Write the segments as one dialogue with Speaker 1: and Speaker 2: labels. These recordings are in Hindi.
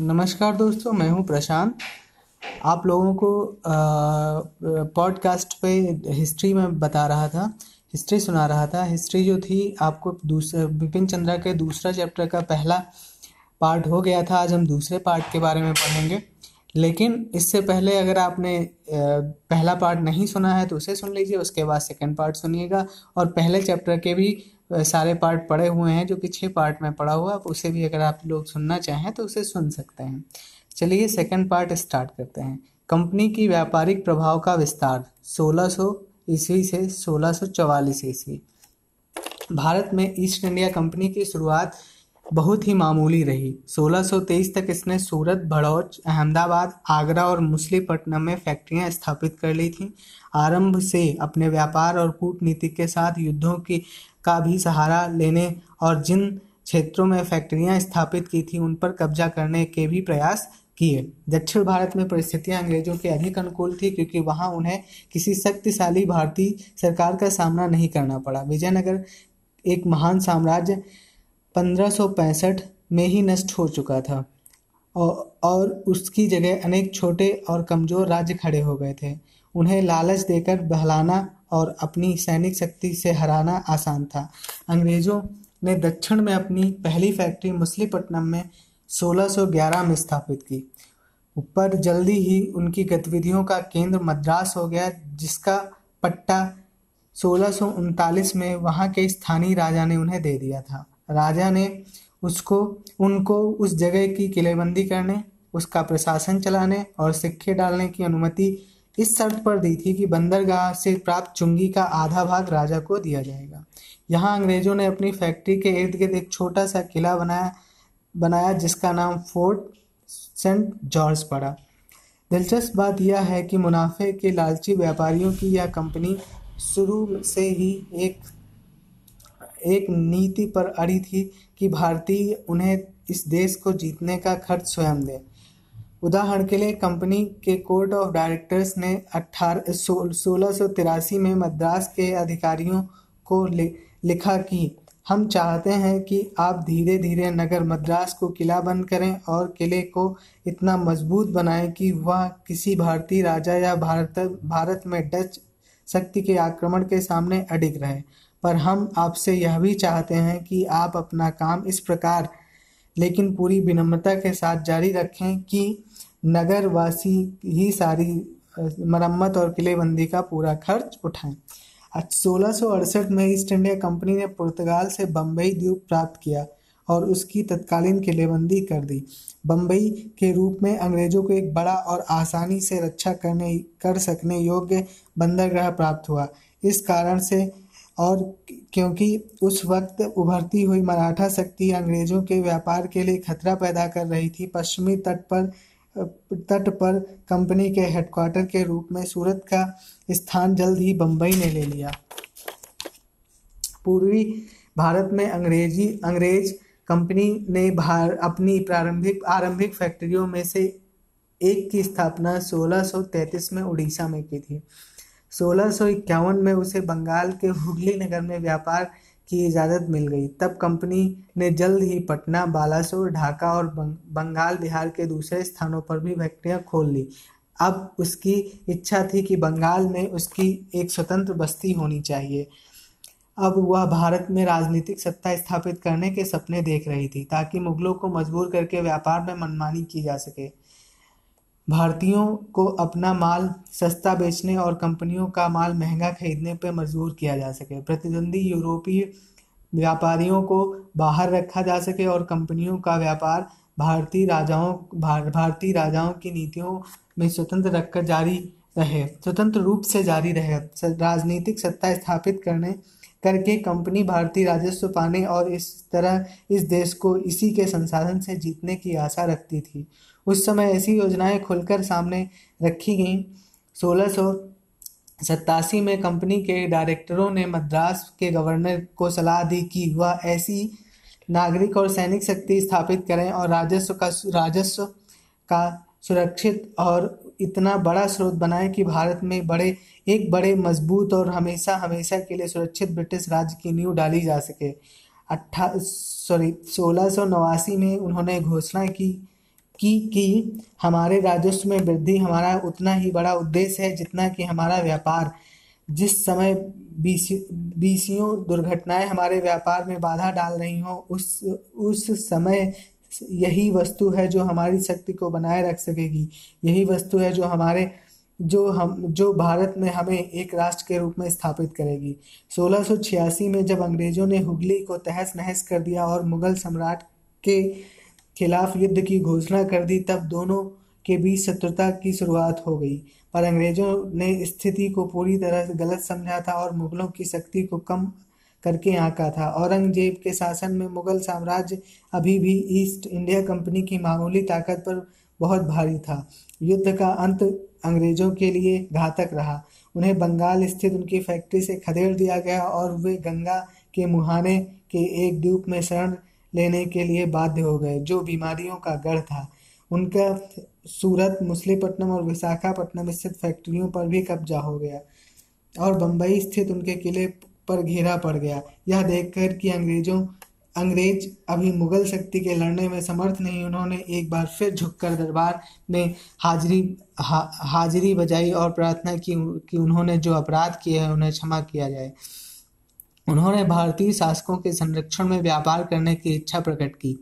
Speaker 1: नमस्कार दोस्तों, मैं हूँ प्रशांत। आप लोगों को पॉडकास्ट पे हिस्ट्री में बता रहा था हिस्ट्री सुना रहा था। हिस्ट्री जो थी, आपको दूसरे बिपिन चंद्रा के दूसरा चैप्टर का पहला पार्ट हो गया था। आज हम दूसरे पार्ट के बारे में पढ़ेंगे। लेकिन इससे पहले अगर आपने पहला पार्ट नहीं सुना है तो उसे सुन लीजिए, उसके बाद सेकंड पार्ट सुनिएगा। और पहले चैप्टर के भी सारे पार्ट पड़े हुए हैं, जो कि छः पार्ट में पड़ा हुआ उसे भी अगर आप लोग सुनना चाहें तो उसे सुन सकते हैं। चलिए सेकंड पार्ट स्टार्ट करते हैं। कंपनी की व्यापारिक प्रभाव का विस्तार 1600 ईस्वी से 1644 ईस्वी। भारत में ईस्ट इंडिया कंपनी की शुरुआत बहुत ही मामूली रही। 1623 तक इसने सूरत भड़ौच अहमदाबाद, आगरा और मुसलीपट्टनम में फैक्ट्रियाँ स्थापित कर ली थीं। आरंभ से अपने व्यापार और कूटनीति के साथ युद्धों की, का भी सहारा लेने और जिन क्षेत्रों में फैक्ट्रियाँ स्थापित की थी, उन पर कब्जा करने के भी प्रयास किए। दक्षिण भारत में परिस्थितियाँ अंग्रेज़ों के अधिक अनुकूल थी, क्योंकि वहाँ उन्हें किसी शक्तिशाली भारतीय सरकार का सामना नहीं करना पड़ा। विजयनगर, एक महान साम्राज्य 1565 में ही नष्ट हो चुका था और उसकी जगह अनेक छोटे और कमज़ोर राज्य खड़े हो गए थे। उन्हें लालच देकर बहलाना और अपनी सैनिक शक्ति से हराना आसान था। अंग्रेज़ों ने दक्षिण में अपनी पहली फैक्ट्री मुसलीपट्टनम में 1611 में स्थापित की। ऊपर जल्दी ही उनकी गतिविधियों का केंद्र मद्रास हो गया, जिसका पट्टा सोलह में वहाँ के स्थानीय राजा ने उन्हें दे दिया था। राजा ने उसको, उनको उस जगह की किलेबंदी करने, उसका प्रशासन चलाने और सिक्के डालने की अनुमति इस शर्त पर दी थी कि बंदरगाह से प्राप्त चुंगी का आधा भाग राजा को दिया जाएगा। यहाँ अंग्रेज़ों ने अपनी फैक्ट्री के इर्द गिर्द एक छोटा सा किला बनाया बनाया जिसका नाम फोर्ट सेंट जॉर्ज पड़ा। दिलचस्प बात यह है कि मुनाफे के लालची व्यापारियों की यह कंपनी शुरू से ही एक एक नीति पर अड़ी थी कि भारतीय उन्हें इस देश को जीतने का खर्च स्वयं दें। उदाहरण के लिए कंपनी के कोर्ट ऑफ़ डायरेक्टर्स ने अठारह सोलह सौ तिरासी में मद्रास के अधिकारियों को लि, लिखा कि हम चाहते हैं कि आप धीरे धीरे नगर मद्रास को किला बंद करें और किले को इतना मज़बूत बनाएँ कि वह किसी भारतीय राजा या भारत भारत में डच शक्ति के आक्रमण के सामने अडिग रहे। पर हम आपसे यह भी चाहते हैं कि आप अपना काम इस प्रकार, लेकिन पूरी विनम्रता के साथ जारी रखें कि नगरवासी ही सारी मरम्मत और किलेबंदी का पूरा खर्च उठाएँ। सोलह में ईस्ट इंडिया कंपनी ने पुर्तगाल से बम्बई द्वीप प्राप्त किया और उसकी तत्कालीन किलेबंदी कर दी। बम्बई के रूप में अंग्रेज़ों को एक बड़ा और आसानी से रक्षा करने, कर सकने योग्य बंदरगाह प्राप्त हुआ। इस कारण से और क्योंकि उस वक्त उभरती हुई मराठा शक्ति अंग्रेज़ों के व्यापार के लिए खतरा पैदा कर रही थी, पश्चिमी तट पर तट पर कंपनी के हेडक्वार्टर के रूप में सूरत का स्थान जल्द ही बम्बई ने ले लिया। पूर्वी भारत में अंग्रेज़ी, अंग्रेज़ कंपनी ने भार, अपनी प्रारंभिक, आरंभिक फैक्ट्रियों में से एक की स्थापना 1633 में उड़ीसा में की थी। सोलह में उसे बंगाल के हुगली नगर में व्यापार की इजाज़त मिल गई। तब कंपनी ने जल्द ही पटना, बालासोर, ढाका और बंगाल, बिहार के दूसरे स्थानों पर भी फैक्ट्रियाँ खोल ली। अब उसकी इच्छा थी कि बंगाल में उसकी एक स्वतंत्र बस्ती होनी चाहिए। अब वह भारत में राजनीतिक सत्ता स्थापित करने के सपने देख रही थी, ताकि मुगलों को मजबूर करके व्यापार में मनमानी की जा सके। भारतीयों को अपना माल सस्ता बेचने और कंपनियों का माल महँगा खरीदने पर मजबूर किया जा सके। प्रतिद्वंदी यूरोपीय व्यापारियों को बाहर रखा जा सके और कंपनियों का व्यापार भारतीय राजाओं भार, भारतीय राजाओं की नीतियों में स्वतंत्र रखकर जारी रहे स्वतंत्र रूप से जारी रहे। राजनीतिक सत्ता स्थापित करने करके कंपनी भारतीय राजस्व पाने और इस तरह इस देश को इसी के संसाधन से जीतने की आशा रखती थी। उस समय ऐसी योजनाएँ खुलकर सामने रखी गईं। सोलह सत्तासी में कंपनी के डायरेक्टरों ने मद्रास के गवर्नर को सलाह दी कि वह ऐसी नागरिक और सैनिक शक्ति स्थापित करें और राजस्व का राजस्व का सुरक्षित और इतना बड़ा स्रोत बनाएँ कि भारत में बड़े, एक बड़े मज़बूत और हमेशा हमेशा के लिए सुरक्षित ब्रिटिश राज्य की नींव डाली जा सके। अट्ठा, सॉरी, सोलह में उन्होंने घोषणा की कि कि हमारे राजस्व में वृद्धि हमारा उतना ही बड़ा उद्देश्य है जितना कि हमारा व्यापार। जिस समय बीसी बीसियों दुर्घटनाएँ हमारे व्यापार में बाधा डाल रही हों, उस उस समय यही वस्तु है जो हमारी शक्ति को बनाए रख सकेगी। यही वस्तु है जो हमारे, जो हम, जो भारत में हमें एक राष्ट्र के रूप में स्थापित करेगी। 1686 में जब अंग्रेज़ों ने हुगली को तहस नहस कर दिया और मुगल सम्राट के खिलाफ युद्ध की घोषणा कर दी, तब दोनों के बीच शत्रुता की शुरुआत हो गई। पर अंग्रेज़ों ने स्थिति को पूरी तरह गलत समझा था और मुगलों की शक्ति को कम करके आंका था। औरंगज़ेब के शासन में मुगल साम्राज्य अभी भी ईस्ट इंडिया कंपनी की मामूली ताकत पर बहुत भारी था। युद्ध का अंत अंग्रेज़ों के लिए घातक रहा। उन्हें बंगाल स्थित उनकी फैक्ट्री से खदेड़ दिया गया और वे गंगा के मुहाने के एक द्वीप में शरण लेने के लिए बाध्य हो गए। जो बीमारियों का गढ़ था उनका सूरत मुसलीपट्टनम और विशाखापट्टनम स्थित फैक्ट्रियों पर भी कब्जा हो गया और बम्बई स्थित उनके किले पर घेरा पड़ गया। यह देखकर कि अंग्रेज़ों अंग्रेज़ अभी मुगल शक्ति के लड़ने में समर्थ नहीं उन्होंने एक बार फिर झुककर दरबार में हाजिरी हा, हाजिरी बजाई और प्रार्थना की कि उन्होंने जो अपराध किए हैं उन्हें क्षमा किया जाए। उन्होंने भारतीय शासकों के संरक्षण में व्यापार करने की इच्छा प्रकट की।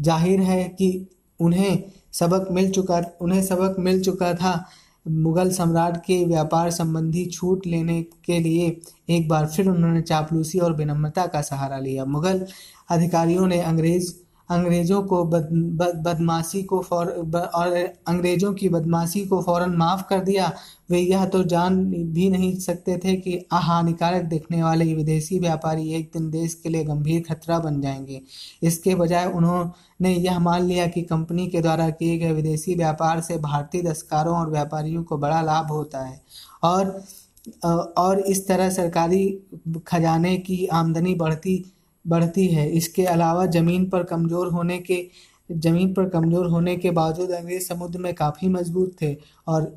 Speaker 1: ज़ाहिर है कि उन्हें सबक मिल चुका, उन्हें सबक मिल चुका था मुगल सम्राट के व्यापार संबंधी छूट लेने के लिए एक बार फिर उन्होंने चापलूसी और विनम्रता का सहारा लिया। मुगल अधिकारियों ने अंग्रेज़ अंग्रेज़ों को बद, बद, बदमाशी को फौर ब, और अंग्रेज़ों की बदमाशी को फ़ौरन माफ़ कर दिया। वे यह तो जान भी नहीं सकते थे कि हानिकारक देखने वाले विदेशी व्यापारी एक दिन देश के लिए गंभीर खतरा बन जाएँगे। इसके बजाय उन्होंने यह मान लिया कि कंपनी के द्वारा किए गए विदेशी व्यापार से भारतीय दस्तकारों और व्यापारियों को बड़ा लाभ होता है। और और इस तरह सरकारी खजाने की आमदनी बढ़ती बढ़ती है। इसके अलावा ज़मीन पर कमज़ोर होने के, ज़मीन पर कमज़ोर होने के बावजूद अंग्रेज़ समुद्र में काफ़ी मज़बूत थे और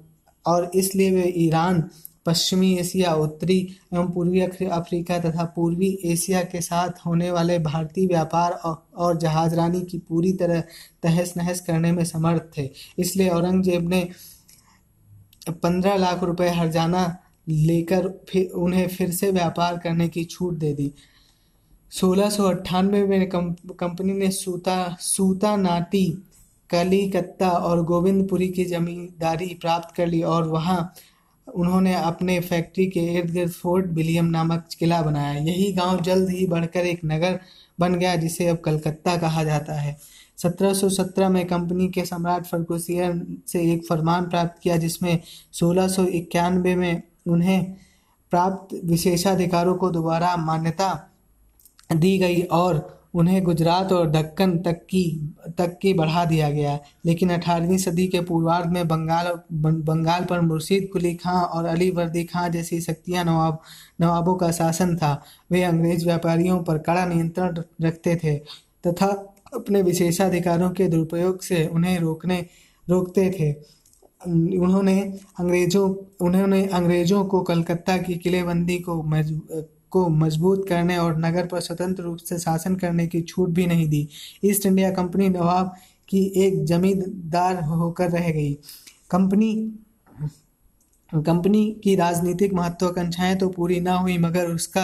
Speaker 1: और इसलिए वे ईरान, पश्चिमी एशिया, उत्तरी एवं पूर्वी अफ्रीका तथा पूर्वी एशिया के साथ होने वाले भारतीय व्यापार और जहाजरानी की पूरी तरह तहस नहस करने में समर्थ थे। इसलिए औरंगज़ेब ने पंद्रह लाख रुपए हरजाना लेकर फिर उन्हें फिर से व्यापार करने की छूट दे दी। सोलह में कंपनी ने सूता सूता नाटी, कलिकत्ता और गोविंदपुरी की जमींदारी प्राप्त कर ली और वहाँ उन्होंने अपने फैक्ट्री के इर्द गिर्द फोर्ट विलियम नामक किला बनाया। यही गाँव जल्द ही बढ़कर एक नगर बन गया, जिसे अब कलकत्ता कहा जाता है। 1717 में कंपनी के सम्राट फर्गुसियन से एक फरमान प्राप्त किया, जिसमें सोलह में उन्हें प्राप्त विशेषाधिकारों को दोबारा मान्यता दी गई और उन्हें गुजरात और दक्कन तक की तक की बढ़ा दिया गया। लेकिन अठारहवीं सदी के पूर्वार्ध में बंगाल बंगाल पर मुर्शीद कुली खां और अली वर्दी खां जैसी शक्तियाँ नवाब, नवाबों का शासन था। वे अंग्रेज़ व्यापारियों पर कड़ा नियंत्रण रखते थे तथा अपने विशेषाधिकारों के दुरुपयोग से उन्हें रोकने, रोकते थे। उन्होंने अंग्रेज़ों उन्होंने अंग्रेज़ों को कलकत्ता की किलेबंदी को को मज़बूत करने और नगर पर स्वतंत्र रूप से शासन करने की छूट भी नहीं दी। ईस्ट इंडिया कंपनी नवाब की एक जमींदार होकर रह गई। कंपनी कंपनी की राजनीतिक महत्वाकांक्षाएँ तो पूरी ना हुई, मगर उसका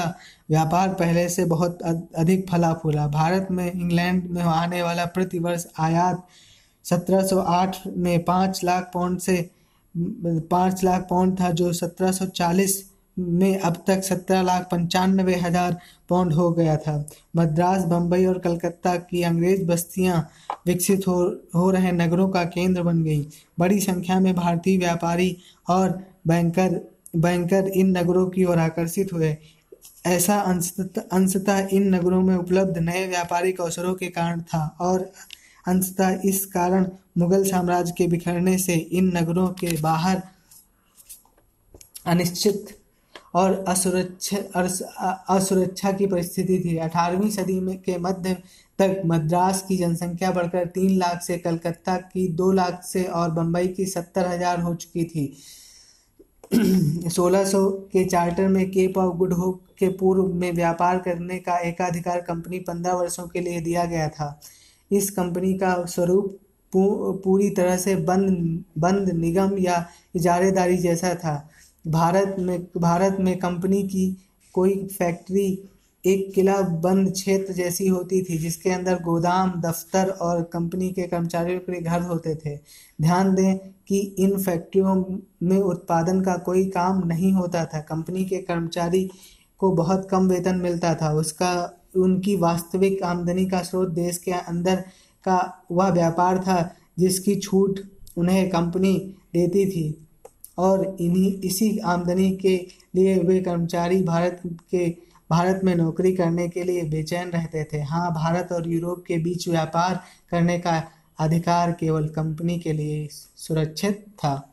Speaker 1: व्यापार पहले से बहुत अधिक फला फूला भारत में इंग्लैंड में आने वाला प्रति वर्ष आयात 1708 में पाँच लाख पाउंड से, पाँच लाख पाउंड था, जो 1740 में अब तक सत्रह लाख पंचानवे हज़ार पाउंड हो गया था। मद्रास बम्बई और कलकत्ता की अंग्रेज़ बस्तियाँ विकसित हो हो रहे नगरों का केंद्र बन गई। बड़ी संख्या में भारतीय व्यापारी और बैंकर बैंकर इन नगरों की ओर आकर्षित हुए। ऐसा अंशतः इन नगरों में उपलब्ध नए व्यापारिक अवसरों के कारण था और अंशतः इस कारण मुगल साम्राज्य के बिखरने से इन नगरों के बाहर अनिश्चित और असुरक्षा असुरक्षा की परिस्थिति थी। अठारहवीं सदी में के मध्य तक मद्रास की जनसंख्या बढ़कर तीन लाख से, कलकत्ता की दो लाख से और बम्बई की सत्तर हज़ार हो चुकी थी। 1600 के चार्टर में केप ऑफ़ गुड होप के पूर्व में व्यापार करने का एकाधिकार कंपनी पंद्रह वर्षों के लिए दिया गया था। इस कंपनी का स्वरूप पूरी तरह से बंद बंद निगम या इजारेदारी जैसा था। भारत में भारत में कंपनी की कोई फैक्ट्री एक किला बंद क्षेत्र जैसी होती थी, जिसके अंदर गोदाम, दफ्तर और कंपनी के कर्मचारियों के घर होते थे। ध्यान दें कि इन फैक्ट्रियों में उत्पादन का कोई काम नहीं होता था। कंपनी के कर्मचारी को बहुत कम वेतन मिलता था। उसका, उनकी वास्तविक आमदनी का स्रोत देश के अंदर का वह व्यापार था, जिसकी छूट उन्हें कंपनी देती थी। और इन्हीं, इसी आमदनी के लिए वे कर्मचारी भारत के, भारत में नौकरी करने के लिए बेचैन रहते थे। हाँ भारत और यूरोप के बीच व्यापार करने का अधिकार केवल कंपनी के लिए सुरक्षित था।